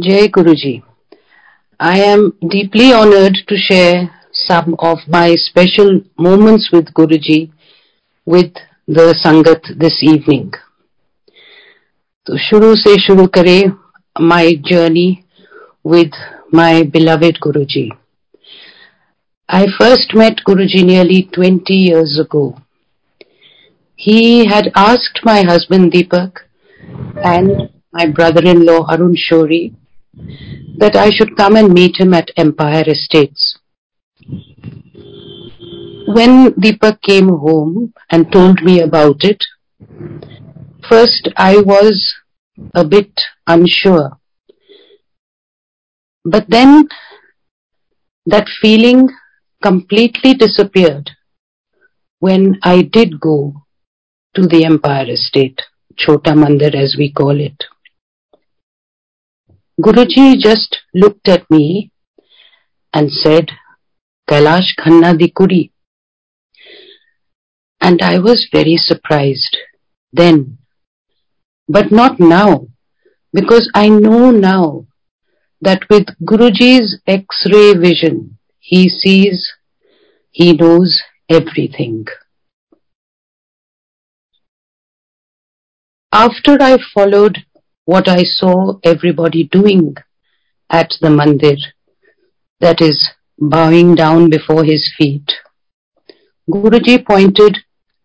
Jai Guruji. I am deeply honored to share some of my special moments with Guruji with the Sangat this evening. So, shuru se shuru kare my journey with my beloved Guruji. I first met Guruji nearly 20 years ago. He had asked my husband Deepak and my brother-in-law Arun Shori that I should come and meet him at Empire Estates. When Deepak came home and told me about it, first I was a bit unsure. But then that feeling completely disappeared when I did go to the Empire Estate, Chota Mandir as we call it. Guruji just looked at me and said, Kailash Khanna di Kuri. And I was very surprised then, but not now, because I know now that with Guruji's X-ray vision, he sees, he knows everything. After I followed what I saw everybody doing at the mandir, that is, bowing down before his feet. Guruji pointed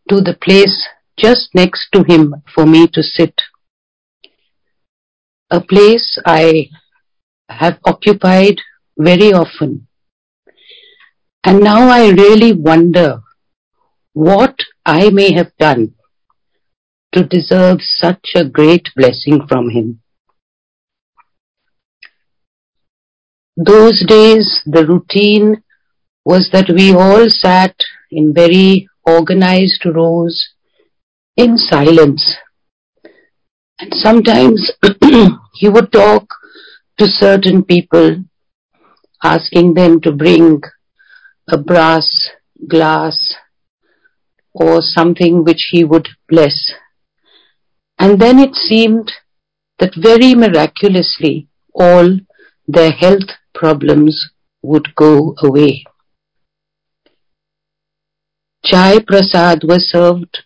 to the place just next to him for me to sit. A place I have occupied very often. And now I really wonder what I may have done to deserve such a great blessing from him. Those days, the routine was that we all sat in very organized rows in silence. And sometimes he would talk to certain people, asking them to bring a brass glass or something which he would bless. And then it seemed that very miraculously all their health problems would go away. Chai prasad was served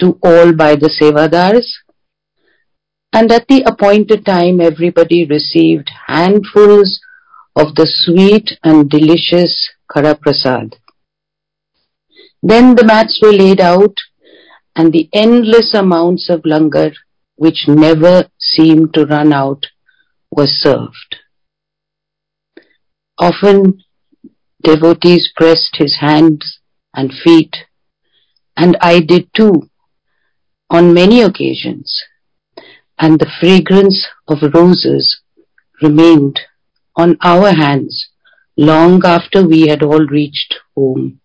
to all by the sevadars and at the appointed time everybody received handfuls of the sweet and delicious khara prasad. Then the mats were laid out and the endless amounts of langar, which never seemed to run out, was served. Often devotees pressed his hands and feet, and I did too, on many occasions, and the fragrance of roses remained on our hands long after we had all reached home.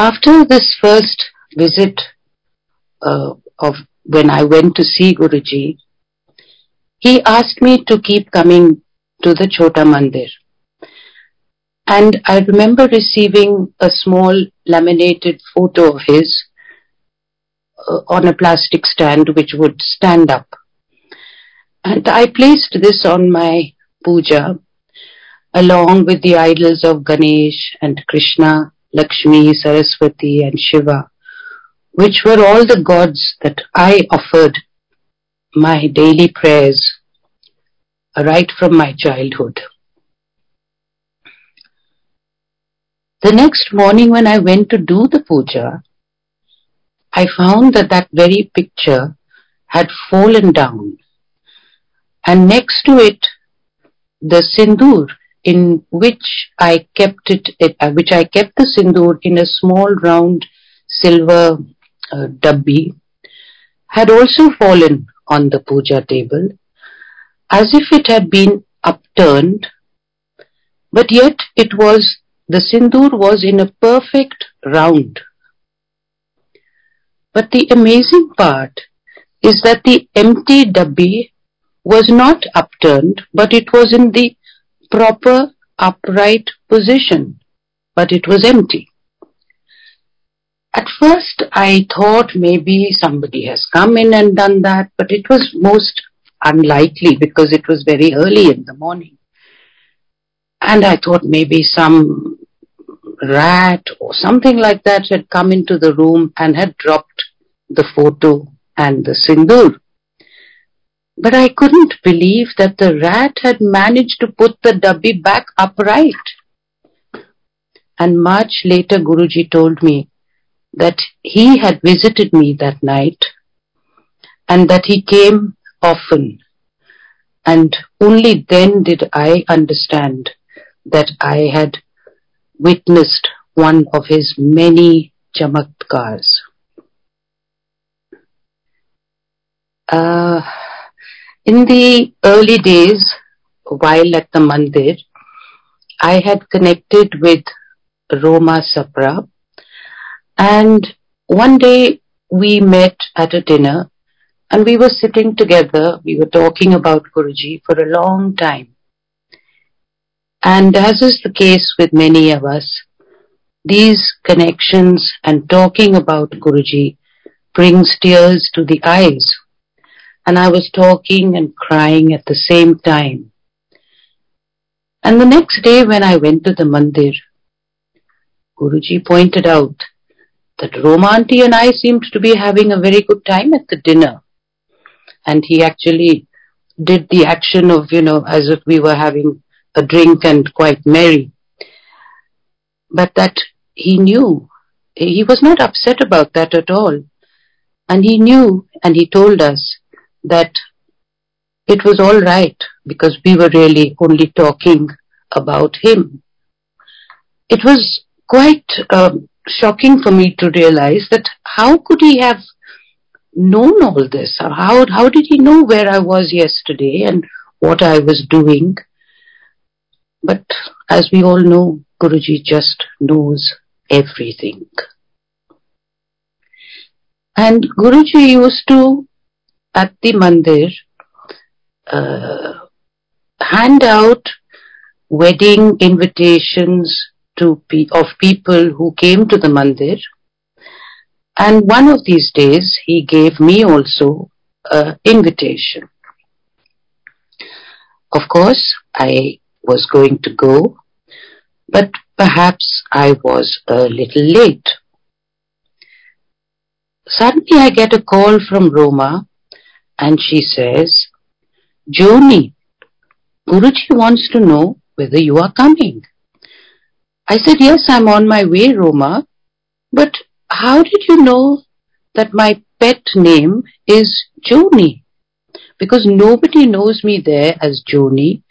After this first visit uh, of when I went to see Guruji, he asked me to keep coming to the Chota Mandir. And I remember receiving a small laminated photo of his uh, on a plastic stand which would stand up. And I placed this on my puja along with the idols of Ganesh and Krishna Lakshmi, Saraswati, and Shiva, which were all the gods that I offered my daily prayers right from my childhood. The next morning when I went to do the puja, I found that that very picture had fallen down and next to it the sindoor in which I kept it, uh, which I kept the sindoor in a small round silver uh, had also fallen on the puja table, as if it had been upturned, but yet it was, the sindoor was in a perfect round. But the amazing part is that the empty dabbi was not upturned, but it was in the proper upright position, but it was empty. At first, I thought maybe somebody has come in and done that, but it was most unlikely because it was very early in the morning. And I thought maybe some rat or something like that had come into the room and had dropped the photo and the sindoor. But I couldn't believe that the rat had managed to put the dabbi back upright. And much later Guruji told me that he had visited me that night and that he came often. And only then did I understand that I had witnessed one of his many chamatkars. Uh, in the early days, while at the mandir, I had connected with Roma Sapra and one day we met at a dinner and we were sitting together. We were talking about Guruji for a long time. And as is the case with many of us, these connections and talking about Guruji brings tears to the eyes. And I was talking and crying at the same time. And the next day when I went to the mandir, Guruji pointed out that Roma auntie and I seemed to be having a very good time at the dinner. And he actually did the action of, you know, as if we were having a drink and quite merry. But that he knew. He was not upset about that at all. And he knew and he told us that it was all right because we were really only talking about him. It was quite um, shocking for me to realize that how could he have known all this? How, how did he know where I was yesterday and what I was doing? But as we all know, Guruji just knows everything. And Guruji used to, at the mandir, uh, hand out wedding invitations to pe- of people who came to the mandir. And one of these days, he gave me also an invitation. Of course, I was going to go, but perhaps I was a little late. Suddenly I get a call from Roma and she says, Joni, Guruji wants to know whether you are coming. I said, yes, I'm on my way, Roma. But how did you know that my pet name is Joni? Because nobody knows me there as Joni.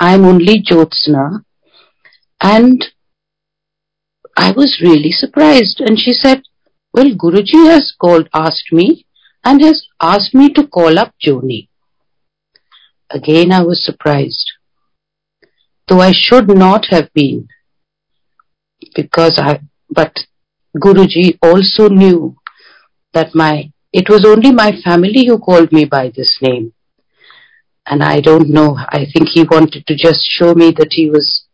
I'm only Jyotsna. And I was really surprised. And she said, well, Guruji has called, asked me and has asked me to call up Joni. Again, I was surprised. Though I should not have been because I, but Guruji also knew that my, it was only my family who called me by this name. And I don't know, I think he wanted to just show me that he was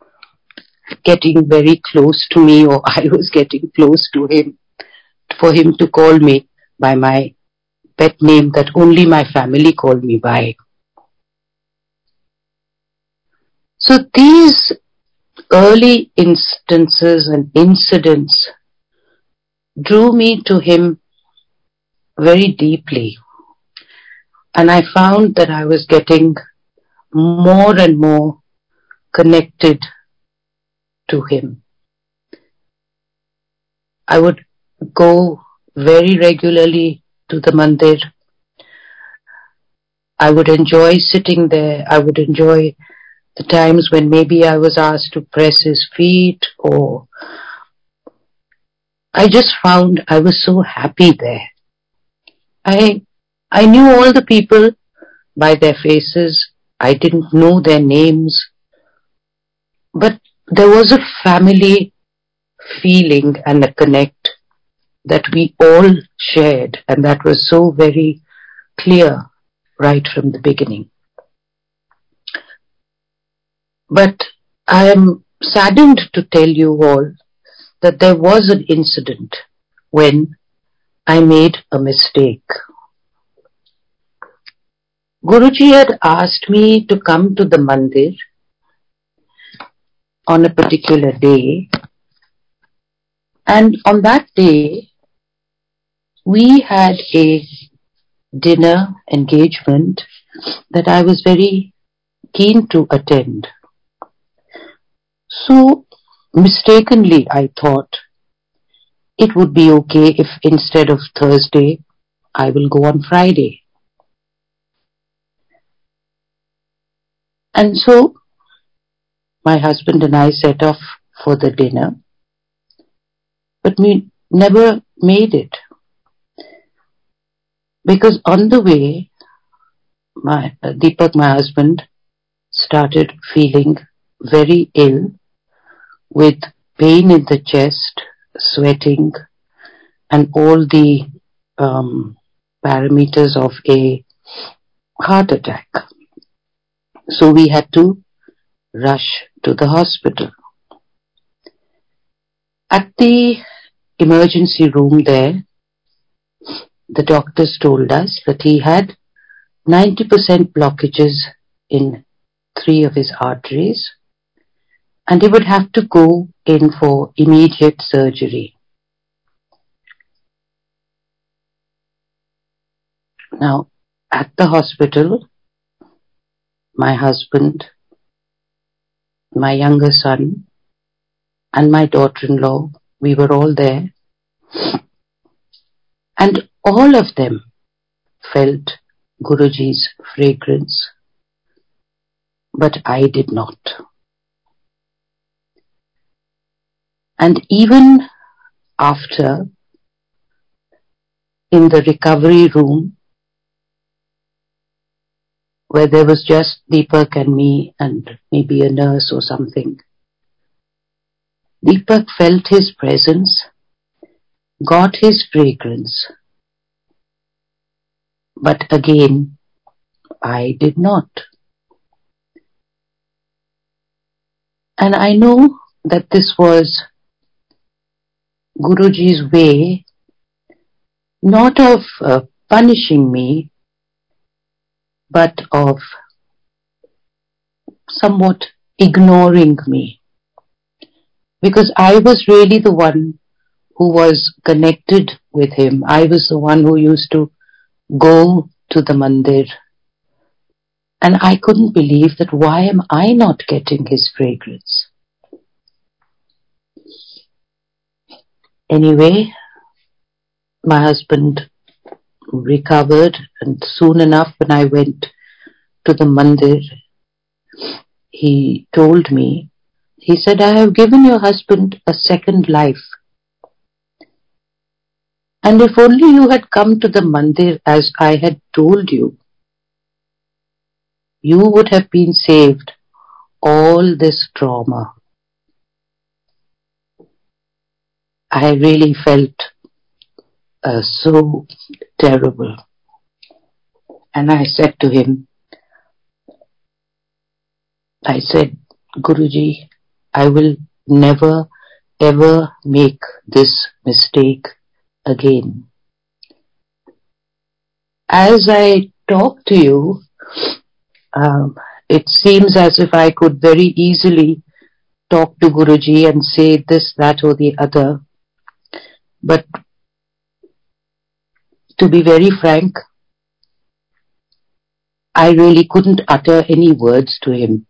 getting very close to me or I was getting close to him for him to call me by my pet name that only my family called me by. So these early instances and incidents drew me to him very deeply. And I found that I was getting more and more connected to him. I would go very regularly to the mandir. I would enjoy sitting there. I would enjoy the times when maybe I was asked to press his feet or I just found I was so happy there. I, I knew all the people by their faces. I didn't know their names. But there was a family feeling and a connect that we all shared and that was so very clear right from the beginning. But I am saddened to tell you all that there was an incident when I made a mistake. Guruji had asked me to come to the mandir on a particular day and on that day we had a dinner engagement that I was very keen to attend. So mistakenly I thought it would be okay if instead of Thursday I will go on Friday. And so my husband and I set off for the dinner, but we never made it. Because on the way, my uh, Deepak, my husband, started feeling very ill with pain in the chest, sweating, and all the um, parameters of a heart attack. So we had to rush to the hospital. At the emergency room there, the doctors told us that he had 90% blockages in three of his arteries and he would have to go in for immediate surgery. Now, at the hospital, my husband, my younger son, and my daughter-in-law, we were all there. And all of them felt Guruji's fragrance, but I did not. And even after, in the recovery room, where there was just Deepak and me and maybe a nurse or something. Deepak felt his presence, got his fragrance. But again, I did not. And I know that this was Guruji's way, not of uh, punishing me, but of somewhat ignoring me. Because I was really the one who was connected with him. I was the one who used to go to the mandir. And I couldn't believe that why am I not getting his fragrance? Anyway, my husband recovered and soon enough when I went to the mandir, he told me, he said, I have given your husband a second life. And if only you had come to the mandir as I had told you, you would have been saved all this trauma. I really felt uh, so terrible. And I said to him, I said, Guruji, I will never ever make this mistake again. As I talk to you, um, it seems as if I could very easily talk to Guruji and say this, that or the other. But to be very frank, I really couldn't utter any words to him.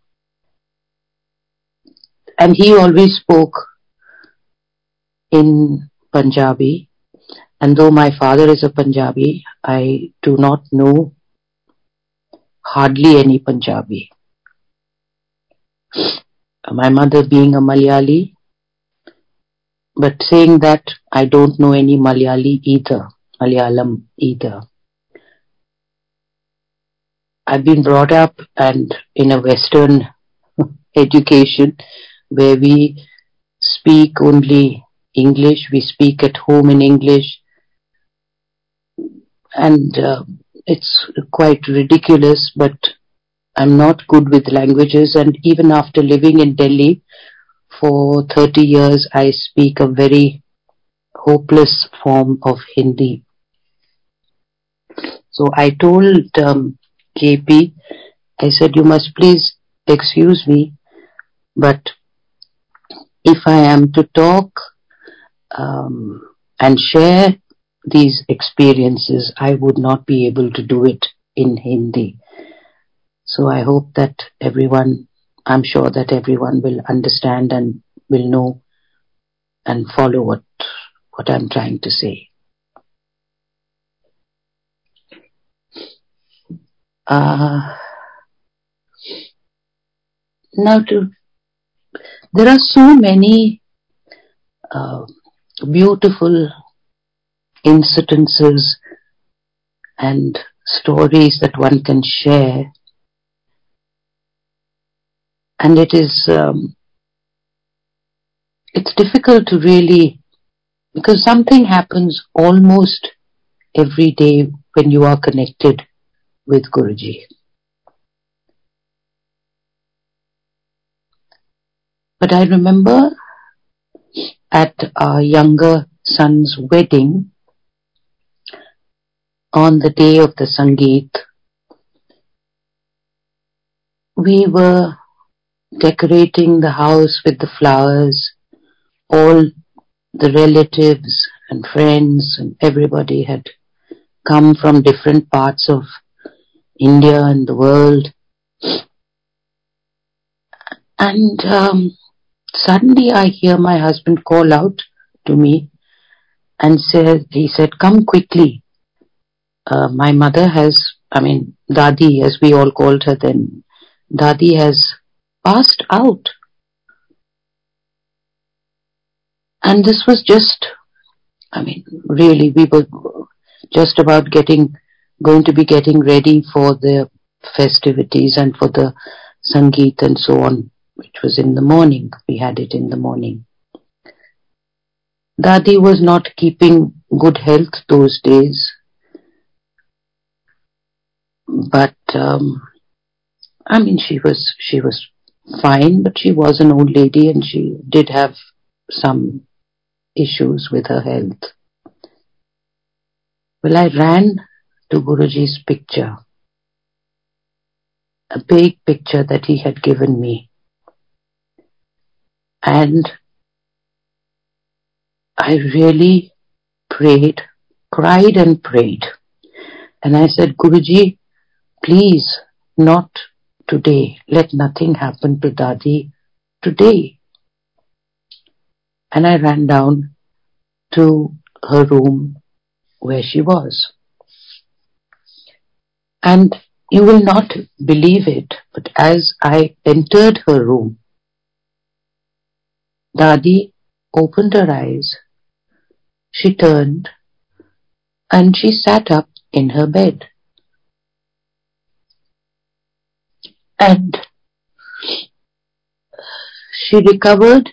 And he always spoke in Punjabi. And though my father is a Punjabi, I do not know hardly any Punjabi. My mother being a Malayali, but saying that I don't know any Malayali either. Malayalam either. I've been brought up and in a Western education where we speak only English, we speak at home in English, and uh, it's quite ridiculous, but I'm not good with languages, and even after living in Delhi for 30 years, I speak a very hopeless form of Hindi. So I told um, KP, I said, you must please excuse me, but if I am to talk um, and share these experiences, I would not be able to do it in Hindi. So I hope that everyone, I'm sure that everyone will understand and will know and follow what, what I'm trying to say. Uh, now to, there are so many uh, beautiful incidences and stories that one can share. And it is, um, it's difficult to really, because something happens almost every day when you are connected with Guruji. But I remember at our younger son's wedding, on the day of the Sangeet, we were decorating the house with the flowers. All the relatives and friends and everybody had come from different parts of India and the world. And um, suddenly I hear my husband call out to me and said, he said, come quickly uh, my mother has, I mean, Dadi, as we all called her then, Dadi has passed out. And this was just, I mean, really, we were just about getting, going to be getting ready for the festivities and for the Sangeet and so on, which was in the morning. We had it in the morning. Dadi was not keeping good health those days but um, I mean, she was she was fine, but she was an old lady and she did have some issues with her health. Well, I ran to Guruji's picture, a big picture that he had given me, and I really prayed, cried and prayed. And I said, Guruji, Please, not today. Let nothing happen to Dadi today. And I ran down to her room where she was. And you will not believe it, but as I entered her room, Dadi opened her eyes. She turned and she sat up in her bed. And she recovered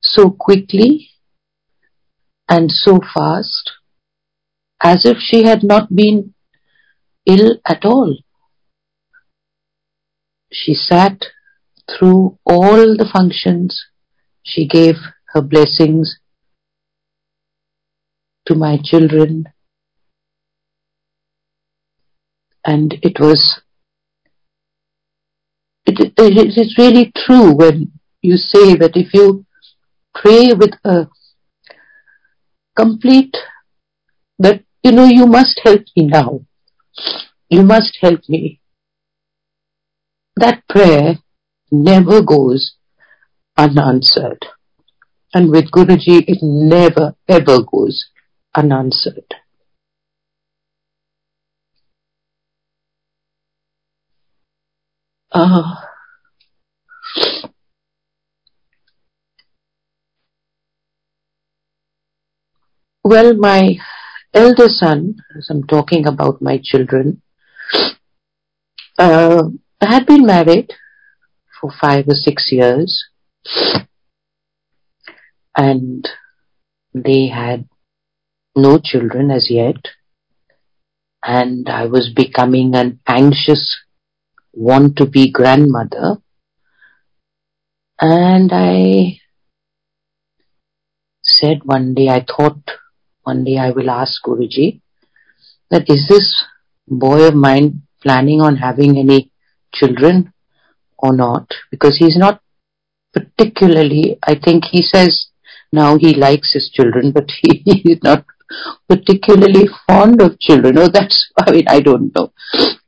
so quickly and so fast as if she had not been ill at all. She sat through all the functions. She gave her blessings to my children. And it was it, it is really true when you say that if you pray with a complete, that, you know, you must help me now. You must help me. That prayer never goes unanswered. And with Guruji, it never ever goes unanswered. Uh, well, my elder son, as I'm talking about my children, uh, had been married for five or six years and they had no children as yet and I was becoming an anxious want to be grandmother and I said one day, I thought one day I will ask Guruji that is this boy of mine planning on having any children or not? Because he's not particularly, I think he says now he likes his children, but he is not particularly fond of children. Oh, that's, I mean, I don't know.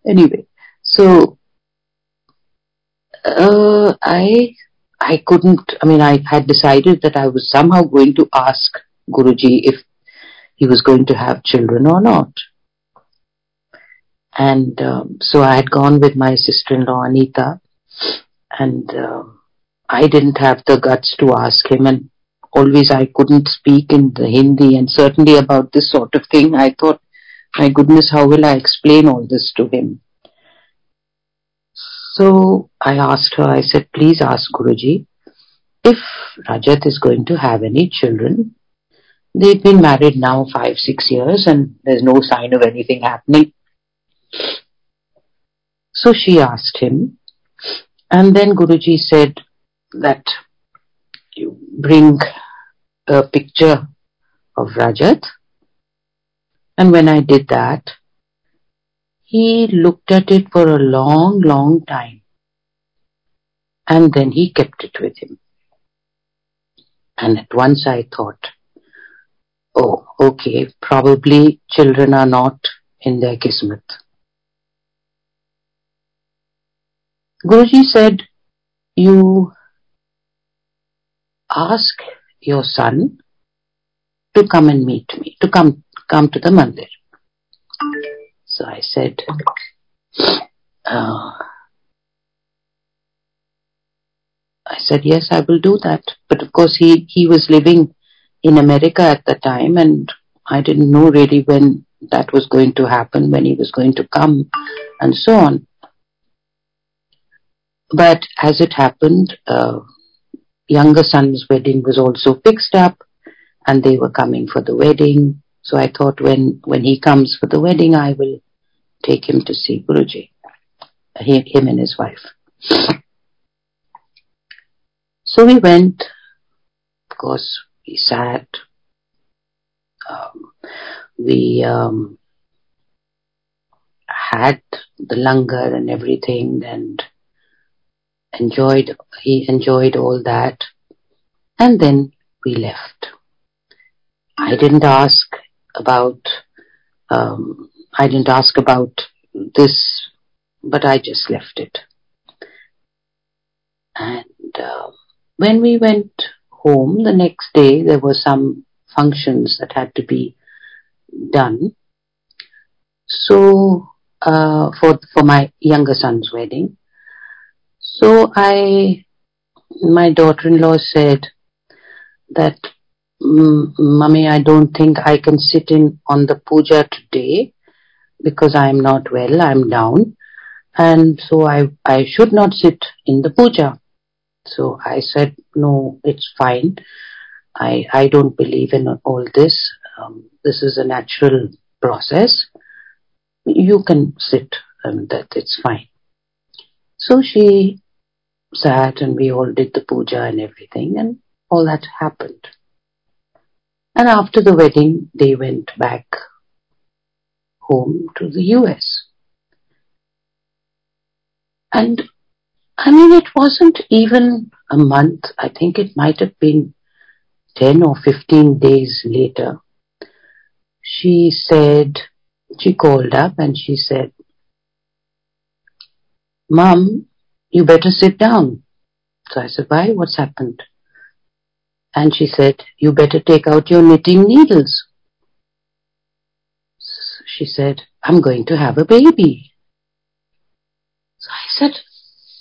Anyway, so, uh, I, I couldn't, I mean, I had decided that I was somehow going to ask Guruji if he was going to have children or not. And um, so I had gone with my sister-in-law Anita, and uh, I didn't have the guts to ask him, and always I couldn't speak in the Hindi, and certainly about this sort of thing, I thought, my goodness, how will I explain all this to him? So I asked her, I said, please ask Guruji if Rajat is going to have any children. They've been married now five, six years and there's no sign of anything happening. So she asked him, and then Guruji said that you bring a picture of Rajat. And when I did that, he looked at it for a long, long time. And then he kept it with him. And at once I thought, oh, okay, probably children are not in their kismet. Guruji said, you ask your son to come and meet me, to come, come to the mandir. So I said, uh, I said, yes, I will do that. But of course, he, he was living in America at the time and I didn't know really when that was going to happen, when he was going to come and so on. But as it happened, uh, younger son's wedding was also fixed up and they were coming for the wedding. So I thought when, when he comes for the wedding, I will take him to see Guruji, him and his wife. So we went, of course, we sat, um, we um, had the langar and everything and enjoyed, he enjoyed all that. And then we left. I didn't ask about, um, I didn't ask about this, but I just left it. And uh, when we went home the next day, there were some functions that had to be done. So, uh, for, for my younger son's wedding. So I, my daughter-in-law said that, Mummy, I don't think I can sit in on the puja today because I'm not well, I'm down. And so I, I should not sit in the puja. So I said, no, it's fine. I, I don't believe in all this. Um, this is a natural process. You can sit and that it's fine. So she sat and we all did the puja and everything and all that happened. And after the wedding, they went back home to the US. And I mean, it wasn't even a month. I think it might have been 10 or 15 days later. She said, she called up and she said, Mom, you better sit down. So I said, why? What's happened? And she said, you better take out your knitting needles. She said, I'm going to have a baby. So I said,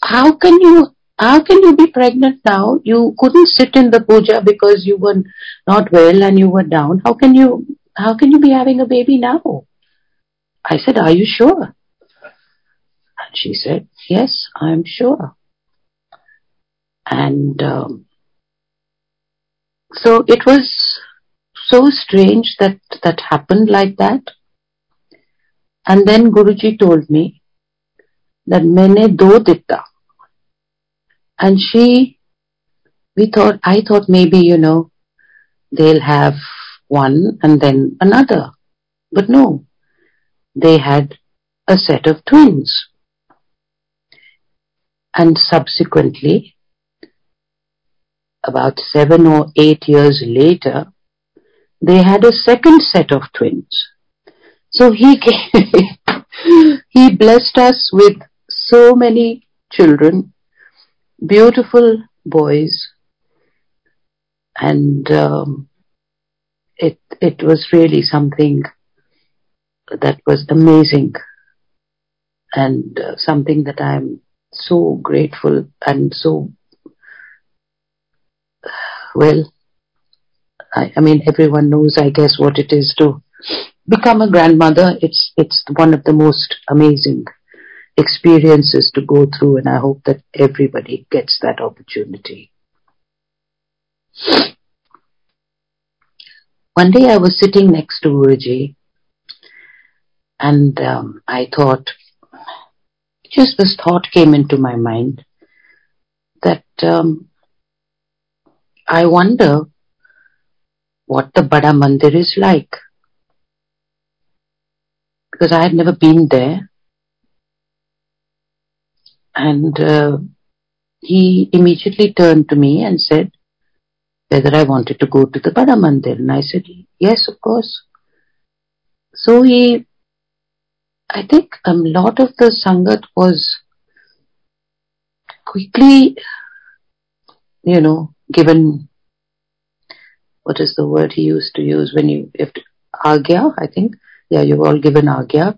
how can you, how can you be pregnant now? You couldn't sit in the puja because you were not well and you were down. How can you, how can you be having a baby now? I said, are you sure? And she said, yes, I'm sure. And um, so it was so strange that that happened like that. And then Guruji told me that mene do ditta. And she, we thought, I thought maybe, you know, they'll have one and then another. But no, they had a set of twins. And subsequently, about seven or eight years later, they had a second set of twins. So he he blessed us with so many children, beautiful boys, and um, it it was really something that was amazing. And uh, something that I'm so grateful and so well I, I mean everyone knows I guess what it is to become a grandmother. It's it's one of the most amazing experiences to go through and I hope that everybody gets that opportunity one day I was sitting next to Guruji and um, I thought, just this thought came into my mind that um, I wonder what the Bada Mandir is like. Because I had never been there. And uh, he immediately turned to me and said, whether I wanted to go to the Bada Mandir. And I said, yes, of course. So he, I think a lot of the Sangat was quickly, you know, given, what is the word he used to use when you, if, agya, I think. Yeah, you were all given agya.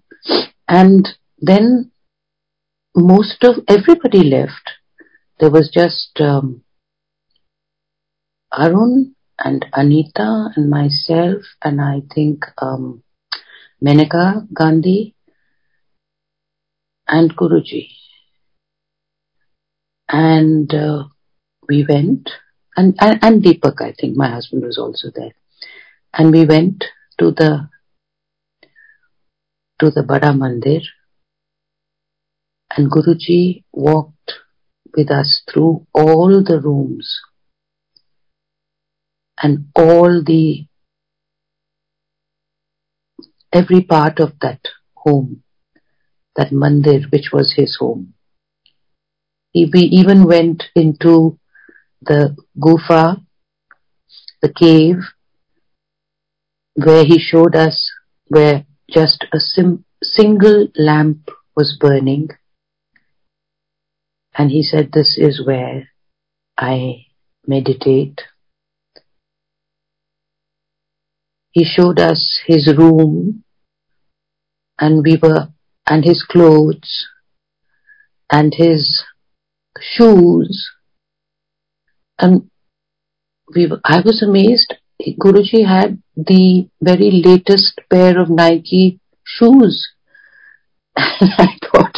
And then most of everybody left. There was just um, Arun and Anita and myself and I think um, Maneka Gandhi and Guruji. And uh, we went, and, and, and Deepak, I think, my husband was also there. And we went to the to the Bada Mandir and Guruji walked with us through all the rooms and all the every part of that home, that mandir which was his home. We even went into the gufa, the cave, where he showed us where just a sim- single lamp was burning. And he said, this is where I meditate. He showed us his room and we were, and his clothes and his shoes. And we were, I was amazed. Guruji had the very latest pair of Nike shoes. And I thought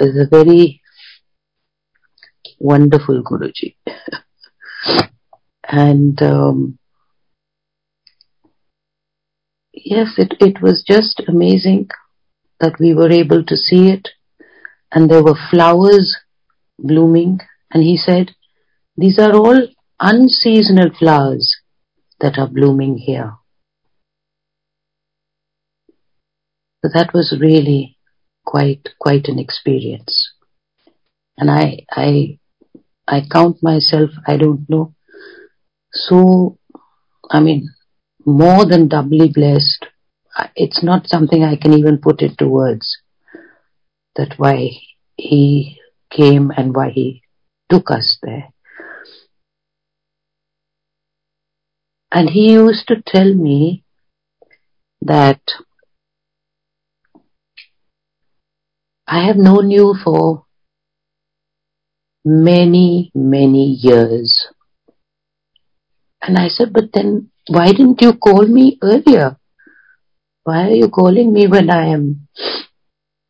was a very wonderful Guruji. and um, yes, it, it was just amazing that we were able to see it. And there were flowers blooming. And he said, these are all unseasonal flowers that are blooming here. So that was really quite, quite an experience. And I, I, I count myself, I don't know, so, I mean, more than doubly blessed. It's not something I can even put into words. That why he came and why he took us there. And he used to tell me that I have known you for many, many years. And I said, but then why didn't you call me earlier? Why are you calling me when I am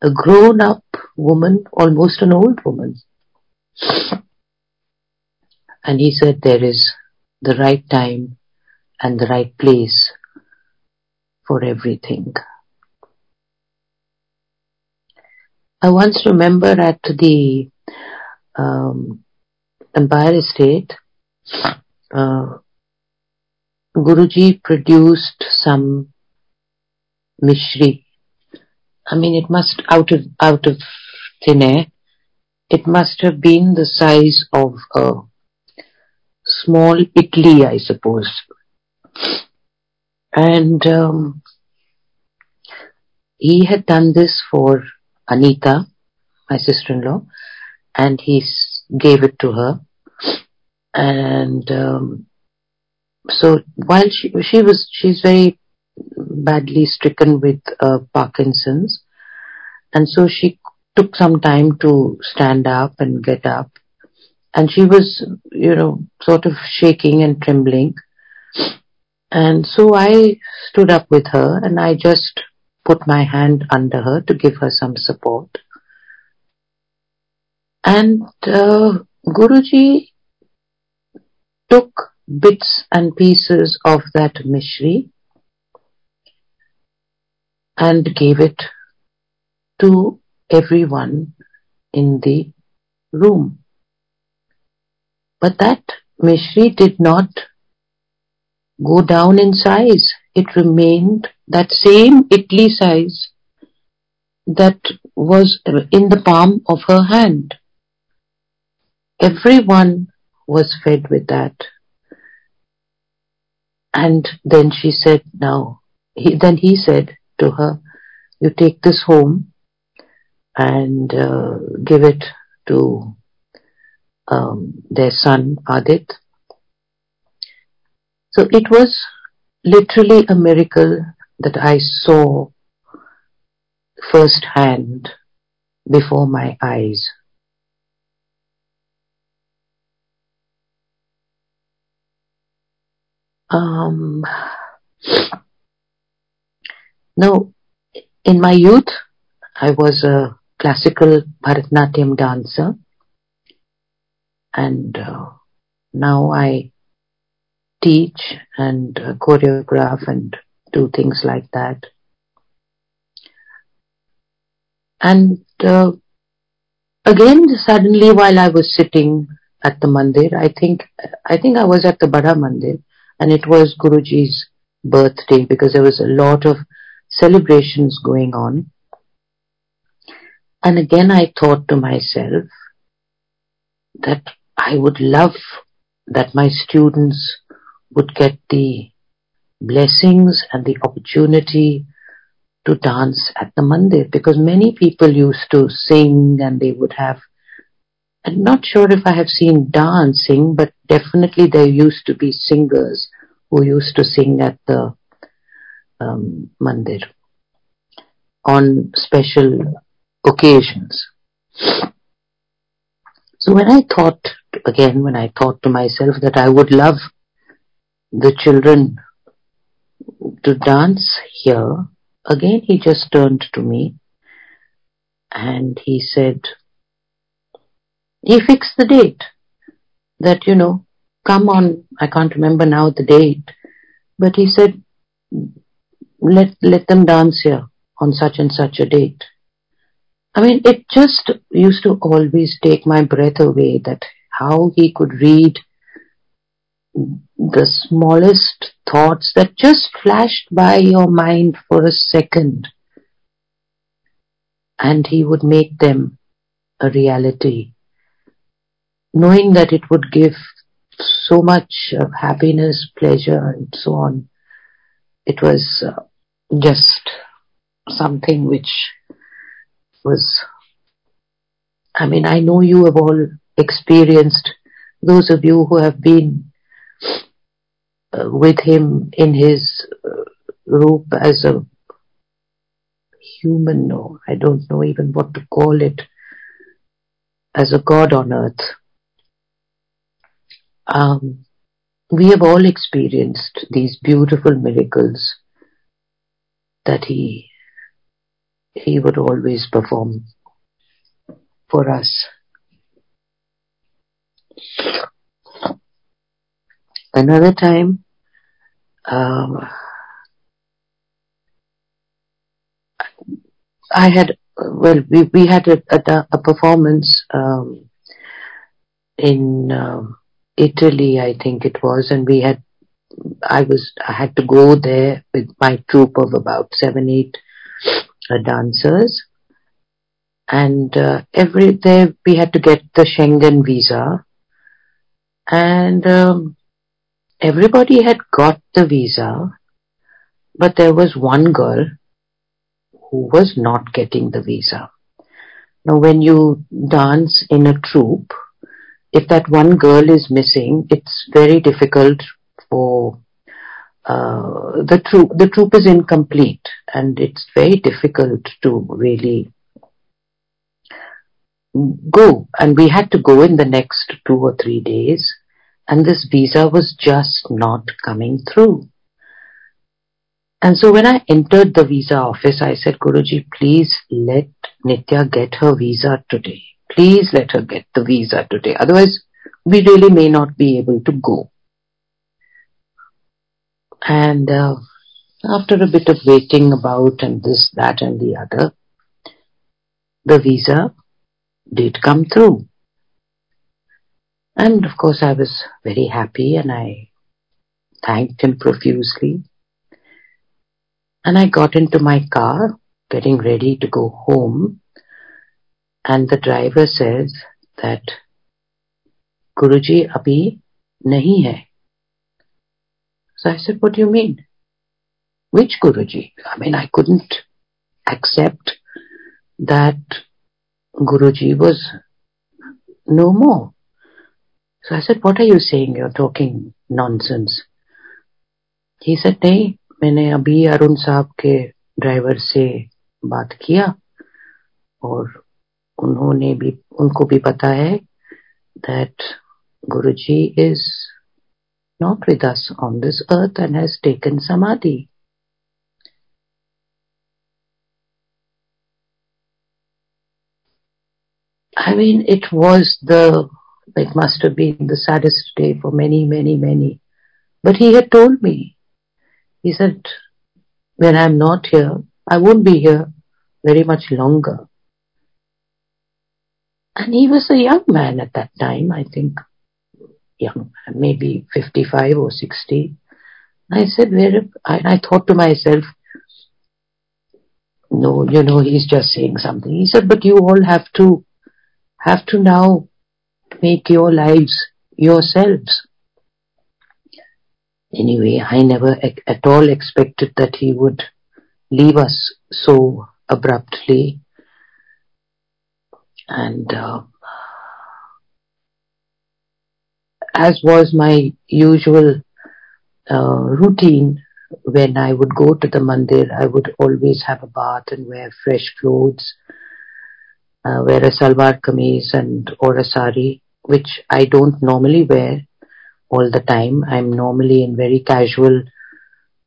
a grown up woman, almost an old woman? And he said, there is the right time and the right place for everything. I once remember at the um, Empire Estate, uh, Guruji produced some mishri. I mean, it must out of out of thin air. It must have been the size of a small Italy, I suppose. And um, he had done this for Anita, my sister-in-law, and he gave it to her. And um, so while she she was she's very badly stricken with uh, Parkinson's, and so she took some time to stand up and get up, and she was you know sort of shaking and trembling, and so I stood up with her and I just put my hand under her to give her some support. And uh, Guruji took bits and pieces of that mishri and gave it to everyone in the room. But that mishri did not go down in size. It remained that same Italy size that was in the palm of her hand. Everyone was fed with that. And then she said, now, he, then he said to her, you take this home and uh, give it to um, their son Adit. So it was literally a miracle that I saw firsthand before my eyes. Um, now, in my youth, I was a classical Bharatanatyam dancer, and uh, now I teach and uh, choreograph and do things like that. And uh, again, suddenly, while I was sitting at the mandir, I think I think I was at the Bada Mandir, and it was Guruji's birthday because there was a lot of celebrations going on. And again I thought to myself that I would love that my students would get the blessings and the opportunity to dance at the mandir because many people used to sing and they would have I'm not sure if I have seen dancing, but definitely there used to be singers who used to sing at the um, mandir on special occasions. So when I thought, again, when I thought to myself that I would love the children to dance here, again he just turned to me and he said, he fixed the date that, you know, come on, I can't remember now the date, but he said, let, let them dance here on such and such a date. I mean, it just used to always take my breath away that how he could read the smallest thoughts that just flashed by your mind for a second and he would make them a reality knowing that it would give so much of happiness, pleasure, and so on. It was uh, just something which was, I mean, I know you have all experienced, those of you who have been with him in his uh, roop as a human, or I don't know even what to call it, as a God on earth. Um, we have all experienced these beautiful miracles that he he would always perform for us. Another time, um, I had well, we we had a, a, a performance um, in. Um, Italy, I think it was, and we had I was, I had to go there with my troupe of about seven, eight uh, dancers. And uh, every day we had to get the Schengen visa. And um, everybody had got the visa, but there was one girl who was not getting the visa. Now when you dance in a troupe, if that one girl is missing, it's very difficult for uh, the troupe. The troupe is incomplete, and it's very difficult to really go. And we had to go in the next two or three days, and this visa was just not coming through. And so when I entered the visa office, I said, Guruji, please let Nitya get her visa today. Please let her get the visa today. Otherwise, we really may not be able to go. And uh, after a bit of waiting about and this, that, and the other, the visa did come through. And of course, I was very happy and I thanked him profusely. And I got into my car, getting ready to go home. And the driver says that Guruji abhi nahi hai. So I said, what do you mean? Which Guruji? I mean, I couldn't accept that Guruji was no more. So I said, what are you saying? You're talking nonsense. He said, नहीं मैंने अभी अरुण साहब के driver से बात किया और उन्होंने भी उनको भी पता है that Guruji is not with us on this earth and has taken samadhi. I mean, it was the, it must have been the saddest day for many, many, many. But he had told me, he said, when I'm not here, I won't be here very much longer. And he was a young man at that time, I think, young, maybe 55 or 60. I said, where, I, I thought to myself, no, you know, he's just saying something. He said, but you all have to, have to now make your lives yourselves. Anyway, I never at all expected that he would leave us so abruptly. And uh, as was my usual uh, routine, when I would go to the mandir, I would always have a bath and wear fresh clothes, uh, wear a salwar kameez and or a sari, which I don't normally wear all the time. I'm normally in very casual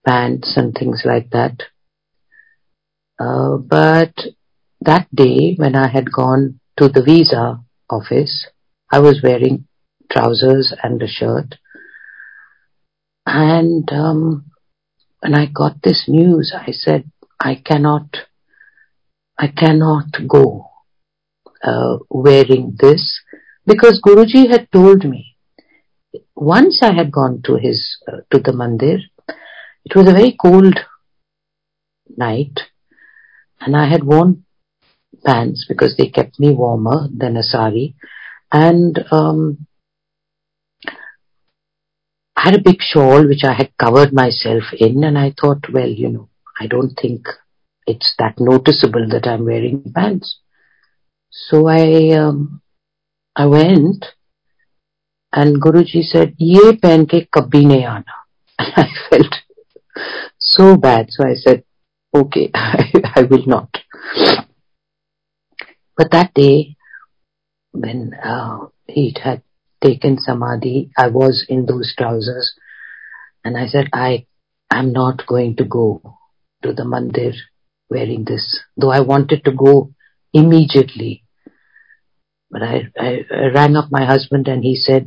pants and things like that. Uh, but that day when I had gone to the visa office, I was wearing trousers and a shirt. And um, when I got this news, I said, I cannot, I cannot go uh, wearing this because Guruji had told me. Once I had gone to his uh, to the mandir, it was a very cold night, and I had worn pants because they kept me warmer than a sari, and um, I had a big shawl which I had covered myself in and I thought, well, you know, I don't think it's that noticeable that I'm wearing pants. So I, um, I went and Guruji said, ye pancake ke kabhi nahi aana. I felt so bad. So I said, okay, I, I will not. But that day, when uh, he had taken samadhi. I was in those trousers. And I said, I am not going to go to the mandir wearing this. Though I wanted to go immediately. But I, I, I rang up my husband and he said,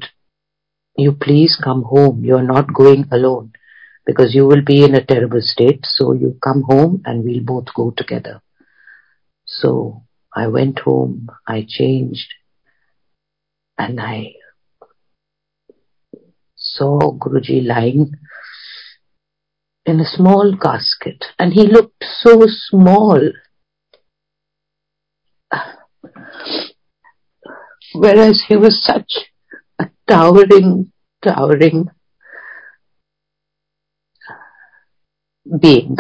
you please come home. You're not going alone because you will be in a terrible state. So you come home and we'll both go together. So I went home, I changed and I saw Guruji lying in a small casket and he looked so small. Whereas he was such a towering, towering being.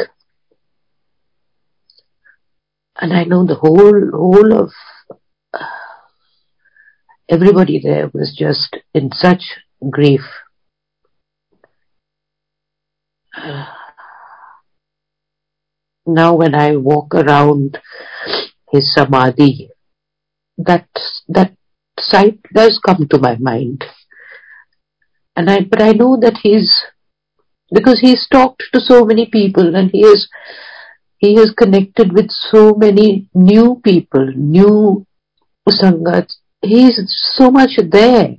And I know the whole, whole of uh, everybody there was just in such grief. Now when I walk around his samadhi, that, that sight does come to my mind. And I, but I know that he's, because he's talked to so many people and he is, he has connected with so many new people, new sangats. He's so much there.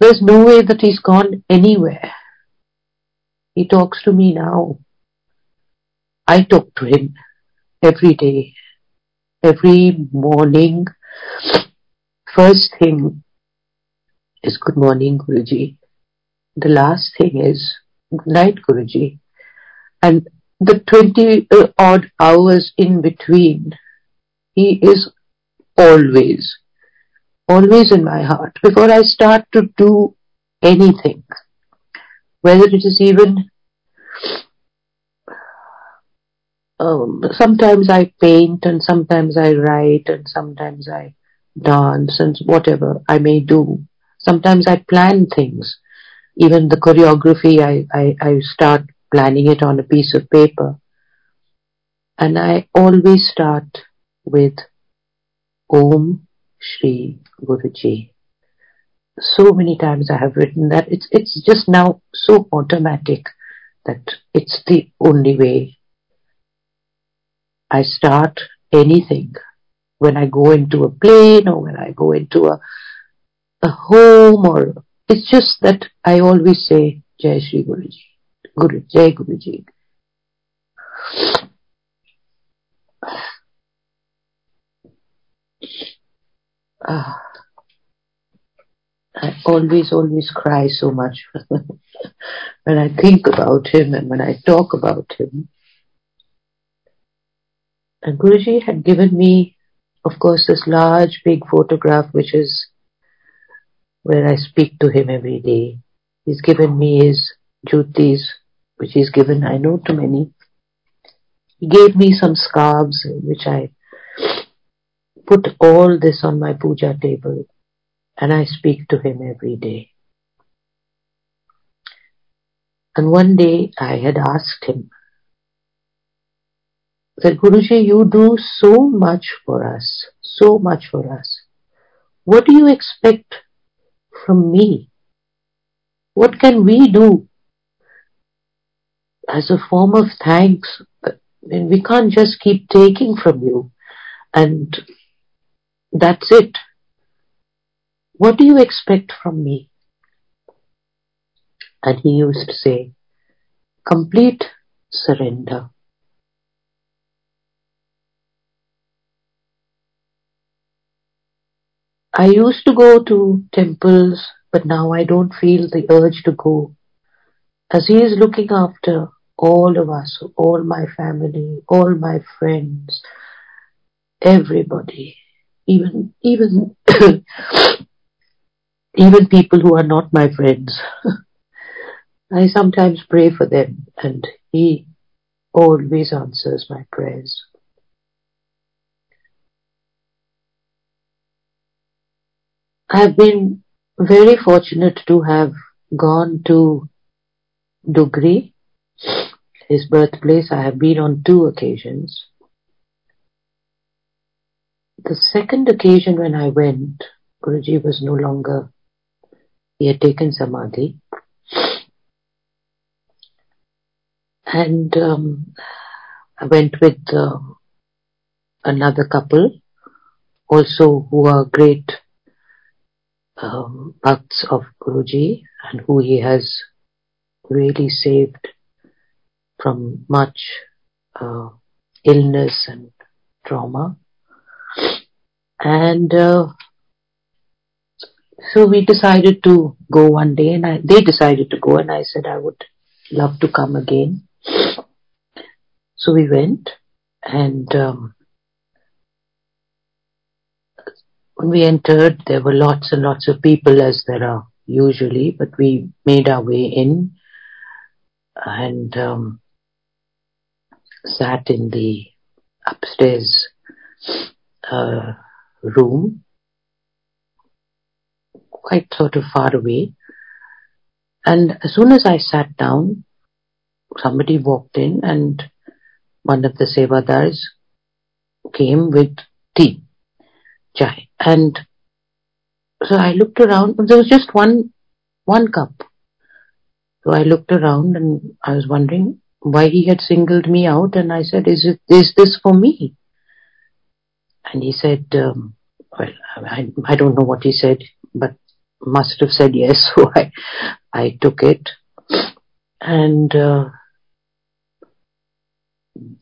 There's no way that he's gone anywhere. He talks to me now. I talk to him every day, every morning. First thing is good morning, Guruji. The last thing is good night, Guruji. And the 20 uh, odd hours in between, he is always, always in my heart. Before I start to do anything, whether it is even um, sometimes I paint and sometimes I write and sometimes I dance and whatever I may do. Sometimes I plan things. Even the choreography, I, I, I start planning it on a piece of paper. And I always start with Om Shri Guruji. So many times I have written that it's, it's just now so automatic that it's the only way I start anything when I go into a plane or when I go into a, a home or it's just that I always say Jai Shri Guruji, Guru, Jai Guruji. Ah, I always, always cry so much when I think about him and when I talk about him. And Guruji had given me, of course, this large, big photograph, which is where I speak to him every day. He's given me his jutis, which he's given, I know, to many. He gave me some scarves, which I put all this on my puja table, and I speak to him every day. And one day I had asked him, that Guruji, you do so much for us, so much for us. What do you expect from me? What can we do as a form of thanks? I mean, we can't just keep taking from you and that's it. What do you expect from me? And he used to say, complete surrender. I used to go to temples, but now I don't feel the urge to go. As He is looking after all of us, all my family, all my friends, everybody, even, even, even people who are not my friends. I sometimes pray for them and He always answers my prayers. I've been very fortunate to have gone to Dugri, his birthplace. I have been on two occasions. The second occasion when I went, Guruji was no longer, he had taken Samadhi. And um, I went with uh, another couple, also who are great um, bhakts of Guruji and who he has really saved from much uh, illness and trauma. And uh, so we decided to go one day and I, they decided to go and I said I would love to come again. So we went and um, when we entered there were lots and lots of people as there are usually, but we made our way in and um, sat in the upstairs uh, room, quite sort of far away. And as soon as I sat down, somebody walked in and one of the sevadars came with tea, chai. And so I looked around, there was just one, one cup. So I looked around and I was wondering why he had singled me out and I said, is it, is this for me? And he said, um, well, I, I don't know what he said, but must have said yes. So I, I took it and, uh,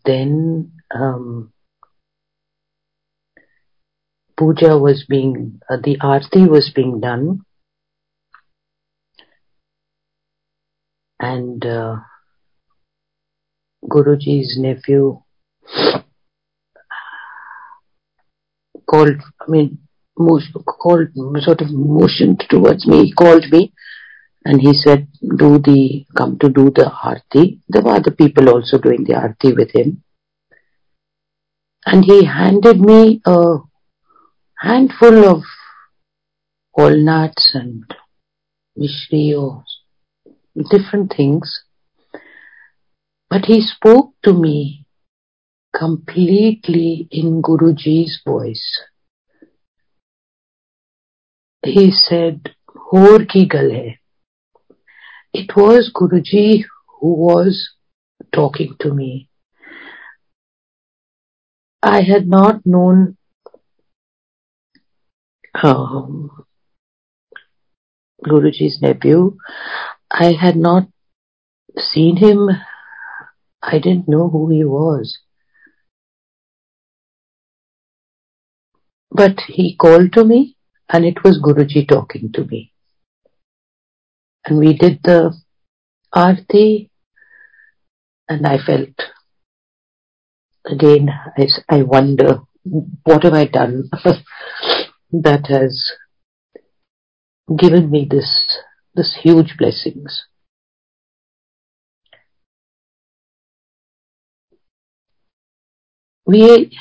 then, um, puja was being, uh, the arti was being done. And, uh, Guruji's nephew called, I mean, called, sort of motioned towards me, he called me and he said, do the, come to do the arti. There were other people also doing the arti with him. And he handed me a handful of walnuts and mishri or different things. But he spoke to me completely in Guruji's voice. He said, Hor ki gal hai. It was Guruji who was talking to me. I had not known um, Guruji's nephew. I had not seen him. I didn't know who he was. But he called to me and it was Guruji talking to me. And we did the arti and I felt again, I, I wonder, what have I done that has given me this, this huge blessings? We,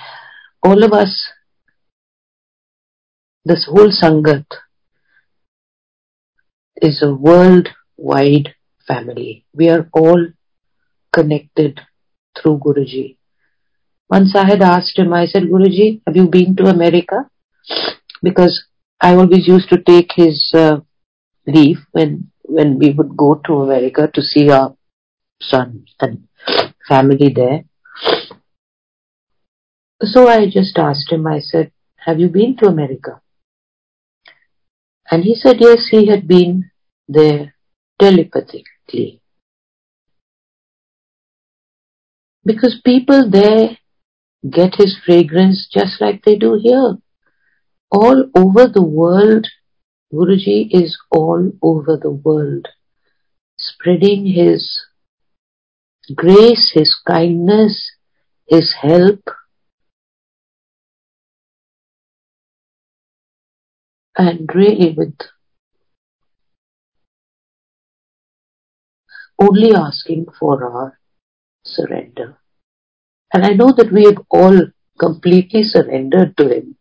all of us, this whole Sangat is a worldwide family. We are all connected through Guruji. Once I had asked him, I said, Guruji, have you been to America? Because I always used to take his uh, leave when when we would go to America to see our son and family there. So I just asked him, I said, have you been to America? And he said, yes, he had been there telepathically. Because people there get his fragrance just like they do here. All over the world, Guruji is all over the world, spreading his grace, his kindness, his help, and really with only asking for our surrender. And I know that we have all completely surrendered to Him.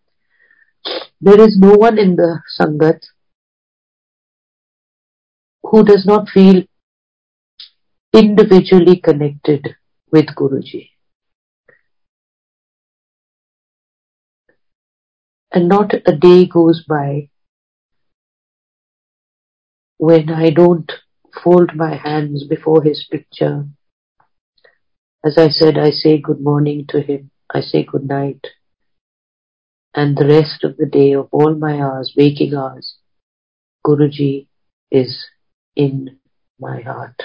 There is no one in the Sangat who does not feel individually connected with Guruji. And not a day goes by when I don't fold my hands before his picture as I said, I say good morning to him. I say good night. And the rest of the day of all my hours, waking hours, Guruji is in my heart.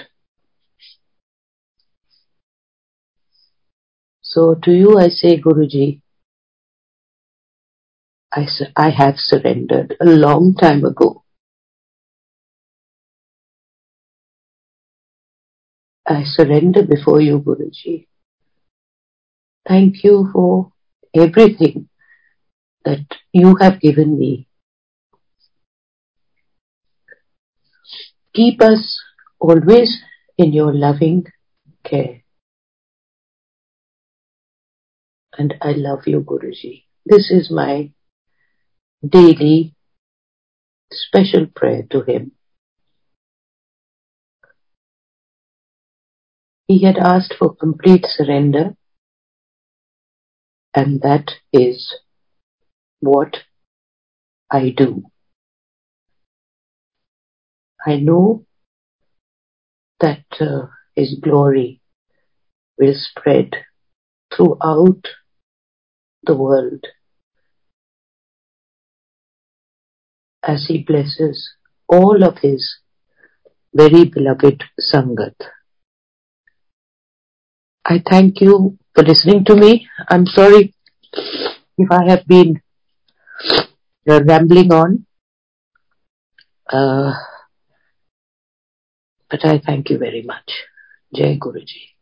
So to you I say, Guruji, I, I have surrendered a long time ago. I surrender before you, Guruji. Thank you for everything that you have given me. Keep us always in your loving care. And I love you, Guruji. This is my daily special prayer to him. He had asked for complete surrender, and that is what I do. I know that uh, His glory will spread throughout the world as He blesses all of His very beloved Sangat. I thank you for listening to me. I'm sorry if I have been uh, rambling on. Uh, but I thank you very much. Jai Guruji.